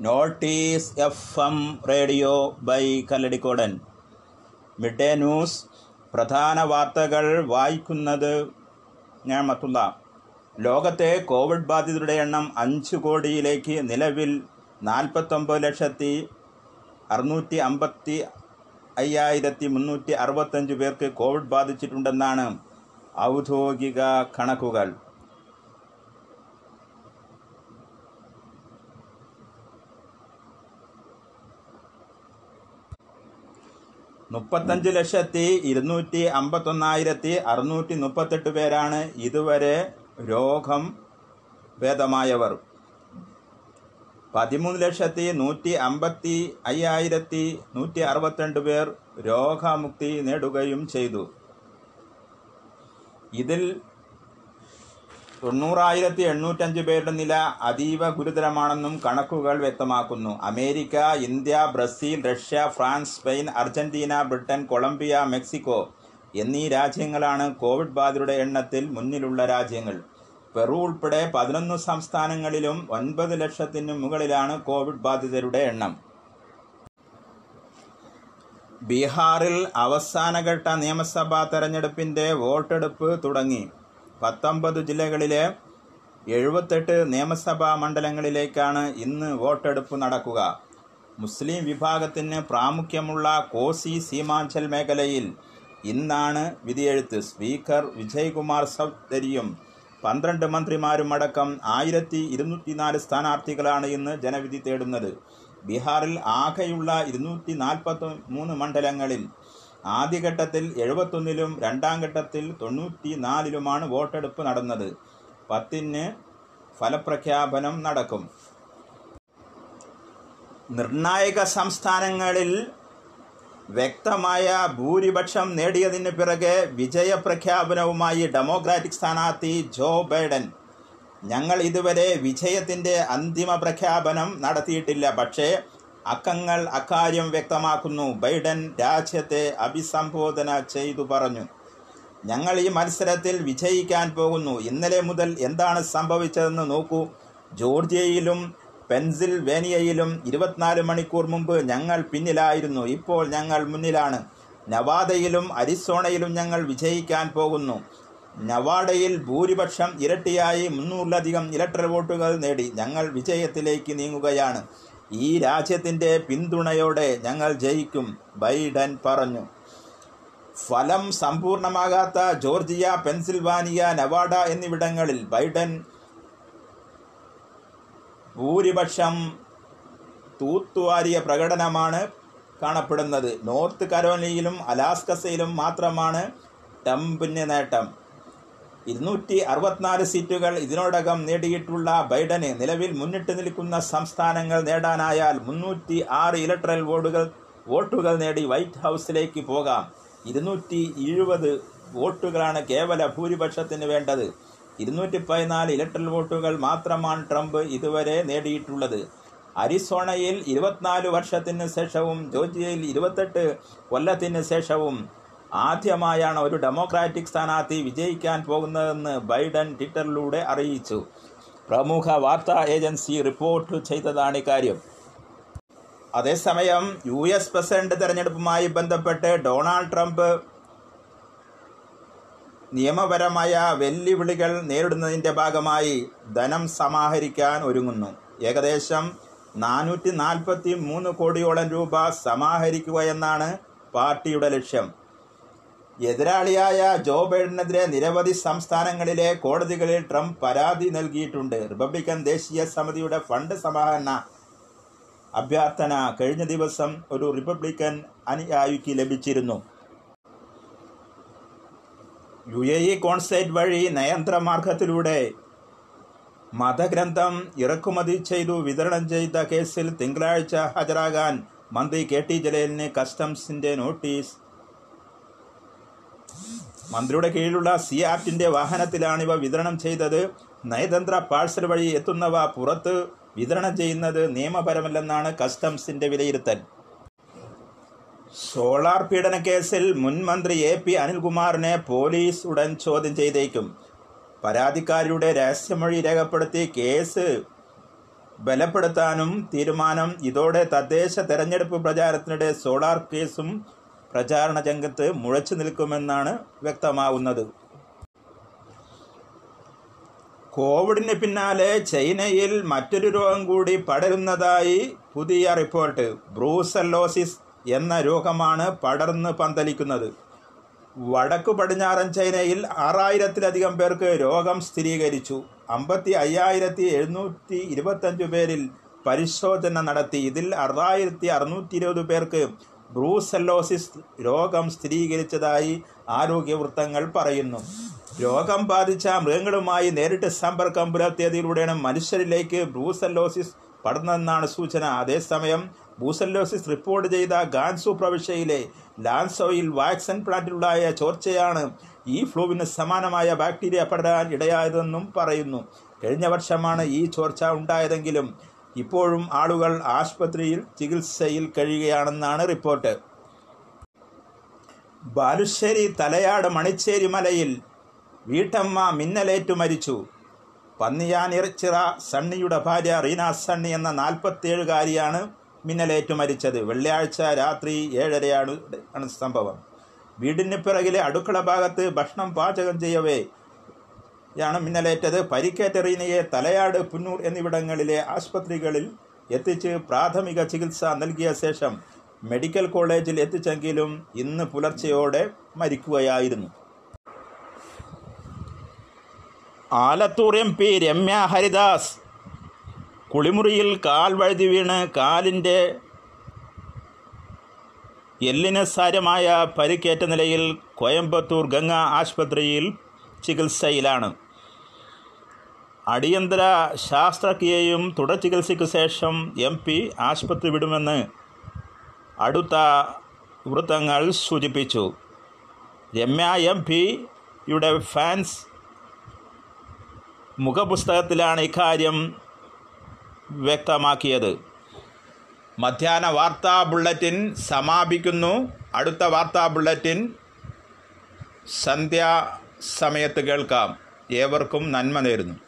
Notice F M radio by Kalladikkodan. Mid day news. പ്രധാന വാർത്തകൾ വായിക്കുന്നത് ഞാൻ മത്തുള്ള. ലോകത്തെ കോവിഡ് ബാധിതരുടെ എണ്ണം അഞ്ച് കോടിയിലേക്ക് നിലവിൽ നാൽപ്പത്തൊമ്പത് ലക്ഷത്തി അറുന്നൂറ്റി അമ്പത്തി അയ്യായിരത്തി മുന്നൂറ്റി അറുപത്തഞ്ച് പേർക്ക് കോവിഡ് ബാധിച്ചിട്ടുണ്ടെന്നാണ് ഔദ്യോഗിക കണക്കുകൾ. മുപ്പത്തഞ്ച് ലക്ഷത്തി ഇരുന്നൂറ്റി അമ്പത്തൊന്നായിരത്തി അറുന്നൂറ്റി മുപ്പത്തെട്ട് പേരാണ് ഇതുവരെ രോഗം ഭേദമായവർ. പതിമൂന്ന് ലക്ഷത്തി നൂറ്റി അമ്പത്തി അയ്യായിരത്തി നൂറ്റി അറുപത്തിരണ്ട് പേർ രോഗമുക്തി നേടുകയും ചെയ്തു. ഇതിൽ തൊണ്ണൂറായിരത്തി എണ്ണൂറ്റഞ്ച് പേരുടെ നില അതീവ ഗുരുതരമാണെന്നും കണക്കുകൾ വ്യക്തമാക്കുന്നു. America India Brazil Russia France Spain Argentina Britain Colombia Mexico എന്നീ രാജ്യങ്ങളാണ് കോവിഡ് ബാധിതരുടെ എണ്ണത്തിൽ മുന്നിലുള്ള രാജ്യങ്ങൾ. പെറു ഉൾപ്പെടെ പതിനൊന്ന് സംസ്ഥാനങ്ങളിലും ഒൻപത് ലക്ഷത്തിന് മുകളിലാണ് കോവിഡ് ബാധിതരുടെ എണ്ണം. ബീഹാറിൽ അവസാനഘട്ട നിയമസഭാ തെരഞ്ഞെടുപ്പിന്റെ വോട്ടെടുപ്പ് തുടങ്ങി. പത്തൊമ്പത് ജില്ലകളിലെ എഴുപത്തെട്ട് നിയമസഭാ മണ്ഡലങ്ങളിലേക്കാണ് ഇന്ന് വോട്ടെടുപ്പ് നടക്കുക. മുസ്ലിം വിഭാഗത്തിന് പ്രാമുഖ്യമുള്ള കോസി സീമാഞ്ചൽ മേഖലയിൽ ഇന്നാണ് വിധിയെഴുത്ത്. സ്പീക്കർ വിജയ്കുമാർ ചൗധരിയും പന്ത്രണ്ട് മന്ത്രിമാരും അടക്കം ആയിരത്തി ഇരുന്നൂറ്റിനാല് സ്ഥാനാർത്ഥികളാണ് ഇന്ന് ജനവിധി തേടുന്നത്. ബീഹാറിൽ ആകെയുള്ള ഇരുന്നൂറ്റി നാൽപ്പത്തി മൂന്ന് മണ്ഡലങ്ങളിൽ ആദ്യഘട്ടത്തിൽ എഴുപത്തൊന്നിലും രണ്ടാം ഘട്ടത്തിൽ തൊണ്ണൂറ്റി നാലിലുമാണ് വോട്ടെടുപ്പ് നടന്നത്. പത്തിന് ഫലപ്രഖ്യാപനം നടക്കും. നിർണായക സംസ്ഥാനങ്ങളിൽ വ്യക്തമായ ഭൂരിപക്ഷം നേടിയതിന് പിറകെ വിജയപ്രഖ്യാപനവുമായി ഡെമോക്രാറ്റിക് സ്ഥാനാർത്ഥി ജോ ബൈഡൻ ഞങ്ങൾ ഇതുവരെ വിജയത്തിന്റെ അന്തിമ പ്രഖ്യാപനം നടത്തിയിട്ടില്ല. പക്ഷേ അക്കങ്ങൾ അക്കാര്യം വ്യക്തമാക്കുന്നു. ബൈഡൻ രാജ്യത്തെ അഭിസംബോധന ചെയ്തു പറഞ്ഞു. ഞങ്ങൾ ഈ മത്സരത്തിൽ വിജയിക്കാൻ പോകുന്നു. ഇന്നലെ മുതൽ എന്താണ് സംഭവിച്ചതെന്ന് നോക്കൂ. ജോർജിയയിലും പെൻസിൽവേനിയയിലും ഇരുപത്തിനാല് മണിക്കൂർ മുമ്പ് ഞങ്ങൾ പിന്നിലായിരുന്നു. ഇപ്പോൾ ഞങ്ങൾ മുന്നിലാണ്. നവാദയിലും അരിസോണയിലും ഞങ്ങൾ വിജയിക്കാൻ പോകുന്നു. നവാഡയിൽ ഭൂരിപക്ഷം ഇരട്ടിയായി മുന്നൂറിലധികം ഇലക്ട്രൽ വോട്ടുകൾ നേടി. ഞങ്ങൾ വിജയത്തിലേക്ക് നീങ്ങുകയാണ്. ഈ രാജ്യത്തിന്റെ പിന്തുണയോടെ ഞങ്ങൾ ജയിക്കും ബൈഡൻ പറഞ്ഞു. ഫലം സമ്പൂർണമാകാത്ത ജോർജിയ പെൻസിൽവാനിയ നവാഡ എന്നിവിടങ്ങളിൽ ബൈഡൻ ഭൂരിപക്ഷം തൂത്തുവാരിയ പ്രകടനമാണ് കാണപ്പെടുന്നത്. നോർത്ത് കരോലിയിലും അലാസ്കസയിലും മാത്രമാണ് ട്രംപിന് നേട്ടം. ഇരുന്നൂറ്റി അറുപത്തിനാല് സീറ്റുകൾ ഇതിനോടകം നേടിയിട്ടുള്ള ബൈഡന് നിലവിൽ മുന്നിട്ട് നിൽക്കുന്ന സംസ്ഥാനങ്ങൾ നേടാനായാൽ മുന്നൂറ്റി ആറ് ഇലക്ട്രൽ വോട്ടുകൾ വോട്ടുകൾ നേടി വൈറ്റ് ഹൗസിലേക്ക് പോകാം. ഇരുന്നൂറ്റി എഴുപത് വോട്ടുകളാണ് കേവല ഭൂരിപക്ഷത്തിന് വേണ്ടത്. ഇരുന്നൂറ്റി പതിനാല് ഇലക്ട്രൽ വോട്ടുകൾ മാത്രമാണ് ട്രംപ് ഇതുവരെ നേടിയിട്ടുള്ളത്. അരിസോണയിൽ ഇരുപത്തിനാല് വർഷത്തിന് ശേഷവും ജോർജിയയിൽ ഇരുപത്തെട്ട് കൊല്ലത്തിന് ശേഷവും ആദ്യമായാണ് ഒരു ഡെമോക്രാറ്റിക് സ്ഥാനാർത്ഥി വിജയിക്കാൻ പോകുന്നതെന്ന് ബൈഡൻ ട്വിറ്ററിലൂടെ അറിയിച്ചു. പ്രമുഖ വാർത്താ ഏജൻസി റിപ്പോർട്ട് ചെയ്തതാണ് ഇക്കാര്യം. അതേസമയം യു എസ് പ്രസിഡന്റ് തെരഞ്ഞെടുപ്പുമായി ബന്ധപ്പെട്ട് ഡൊണാൾഡ് ട്രംപ് നിയമപരമായ വെല്ലുവിളികൾ നേരിടുന്നതിന്റെ ഭാഗമായി ധനം സമാഹരിക്കാൻ ഒരുങ്ങുന്നു. ഏകദേശം നാനൂറ്റി നാൽപ്പത്തി മൂന്ന് കോടിയോളം രൂപ സമാഹരിക്കുക എന്നാണ് പാർട്ടിയുടെ ലക്ഷ്യം. എതിരാളിയായ ജോ ബൈഡനെതിരെ നിരവധി സംസ്ഥാനങ്ങളിലെ കോടതികളിൽ ട്രംപ് പരാതി നൽകിയിട്ടുണ്ട്. റിപ്പബ്ലിക്കൻ ദേശീയ സമിതിയുടെ ഫണ്ട് സമാഹരണ അഭ്യർത്ഥന കഴിഞ്ഞ ദിവസം ഒരു റിപ്പബ്ലിക്കൻ അനുയായിക്ക് ലഭിച്ചിരുന്നു. യു എ ഇ കോൺസേറ്റ് വഴി നയന്ത്രമാർഗത്തിലൂടെ മതഗ്രന്ഥം ഇറക്കുമതി ചെയ്തു വിതരണം ചെയ്ത കേസിൽ തിങ്കളാഴ്ച ഹാജരാകാൻ മന്ത്രി കെ ടി ജലീലിന് കസ്റ്റംസിന്റെ നോട്ടീസ് മന്ത്രിയുടെ കീഴിലുള്ള സി ആപ്റ്റിന്റെ വാഹനത്തിലാണിവ വിതരണം ചെയ്തത്. നയതന്ത്ര പാഴ്സൽ വഴി എത്തുന്നവ പുറത്ത് വിതരണം ചെയ്യുന്നത് നിയമപരമല്ലെന്നാണ് കസ്റ്റംസിന്റെ വിലയിരുത്തൽ. സോളാർ പീഡന കേസിൽ മുൻ മന്ത്രി എ പി അനിൽകുമാറിനെ പോലീസ് ഉടൻ ചോദ്യം ചെയ്തേക്കും. പരാതിക്കാരിയുടെ രഹസ്യമൊഴി രേഖപ്പെടുത്തി കേസ് ബലപ്പെടുത്താനും തീരുമാനം ഇതോടെ തദ്ദേശ തെരഞ്ഞെടുപ്പ് പ്രചാരത്തിനിടെ സോളാർ കേസും പ്രചാരണ രംഗത്ത് മുഴച്ചു നിൽക്കുമെന്നാണ് വ്യക്തമാവുന്നത്. കോവിഡിന് പിന്നാലെ ചൈനയിൽ മറ്റൊരു രോഗം കൂടി പടരുന്നതായി പുതിയ റിപ്പോർട്ട്. ബ്രൂസല്ലോസിസ് എന്ന രോഗമാണ് പടർന്ന് പന്തലിക്കുന്നത്. വടക്കു പടിഞ്ഞാറൻ ചൈനയിൽ ആറായിരത്തിലധികം പേർക്ക് രോഗം സ്ഥിരീകരിച്ചു. അമ്പത്തി അയ്യായിരത്തി എഴുന്നൂറ്റി ഇരുപത്തഞ്ച് പേരിൽ പരിശോധന നടത്തി. ഇതിൽ ആറായിരത്തി അറുന്നൂറ്റി ഇരുപത് പേർക്ക് ബ്രൂസെല്ലോസിസ് രോഗം സ്ഥിരീകരിച്ചതായി ആരോഗ്യവൃത്തങ്ങൾ പറയുന്നു. രോഗം ബാധിച്ച മൃഗങ്ങളുമായി നേരിട്ട് സമ്പർക്കം പുലർത്തിയതിലൂടെയാണ് മനുഷ്യരിലേക്ക് ബ്രൂസെല്ലോസിസ് പടർന്നതെന്നാണ് സൂചന. അതേസമയം ബ്രൂസെല്ലോസിസ് റിപ്പോർട്ട് ചെയ്ത ഗാൻസു പ്രവിശ്യയിലെ ലാൻസോയിൽ വാക്സിൻ പ്ലാന്റിലുണ്ടായ ചോർച്ചയാണ് ഈ ഫ്ലൂവിന് സമാനമായ ബാക്ടീരിയ പടരാൻ ഇടയായതെന്നും പറയുന്നു. കഴിഞ്ഞ വർഷമാണ് ഈ ചോർച്ച ഉണ്ടായതെങ്കിലും ഇപ്പോഴും ആളുകൾ ആശുപത്രിയിൽ ചികിത്സയിൽ കഴിയുകയാണെന്നാണ് റിപ്പോർട്ട്. ബാലുശ്ശേരി തലയാട് മണിച്ചേരി മലയിൽ വീട്ടമ്മ മിന്നലേറ്റു മരിച്ചു. പന്നിയാനിറച്ചിറ സണ്ണിയുടെ ഭാര്യ റീന സണ്ണി എന്ന നാൽപ്പത്തേഴുകാരിയാണ് മിന്നലേറ്റു മരിച്ചത്. വെള്ളിയാഴ്ച രാത്രി ഏഴരയാണ് ആണ് സംഭവം. വീടിന് പിറകിലെ അടുക്കള ഭാഗത്ത് ഭക്ഷണം പാചകം ചെയ്യവേ യാണ് മിന്നലേറ്റത് പരിക്കേറ്റ റീനയെ തലയാട് പുന്നൂർ എന്നിവിടങ്ങളിലെ ആശുപത്രികളിൽ എത്തിച്ച് പ്രാഥമിക ചികിത്സ നൽകിയ ശേഷം മെഡിക്കൽ കോളേജിൽ എത്തിച്ചെങ്കിലും ഇന്ന് പുലർച്ചെയോടെ മരിക്കുകയായിരുന്നു. ആലത്തൂർ എം പി രമ്യ ഹരിദാസ് കുളിമുറിയിൽ കാൽ വഴുതി വീണ് കാലിന്റെ എല്ലിന് സാരമായ പരിക്കേറ്റ നിലയിൽ കോയമ്പത്തൂർ ഗംഗ ആശുപത്രിയിൽ ചികിത്സയിലാണ്. അടിയന്തര ശാസ്ത്രക്രിയയും തുടർ ചികിത്സയ്ക്ക് ശേഷം എം പി ആശുപത്രി വിടുമെന്ന് അടുത്ത വൃത്തങ്ങൾ സൂചിപ്പിച്ചു. രമ്യ എം പിയുടെ ഫാൻസ് മുഖപുസ്തകത്തിലാണ് ഇക്കാര്യം വ്യക്തമാക്കിയത്. മധ്യാഹ്ന വാർത്താ ബുള്ളറ്റിൻ സമാപിക്കുന്നു. അടുത്ത വാർത്താ ബുള്ളറ്റിൻ സന്ധ്യാ സമയത്ത് കേൾക്കാം. ഏവർക്കും നന്മ നേരുന്നു.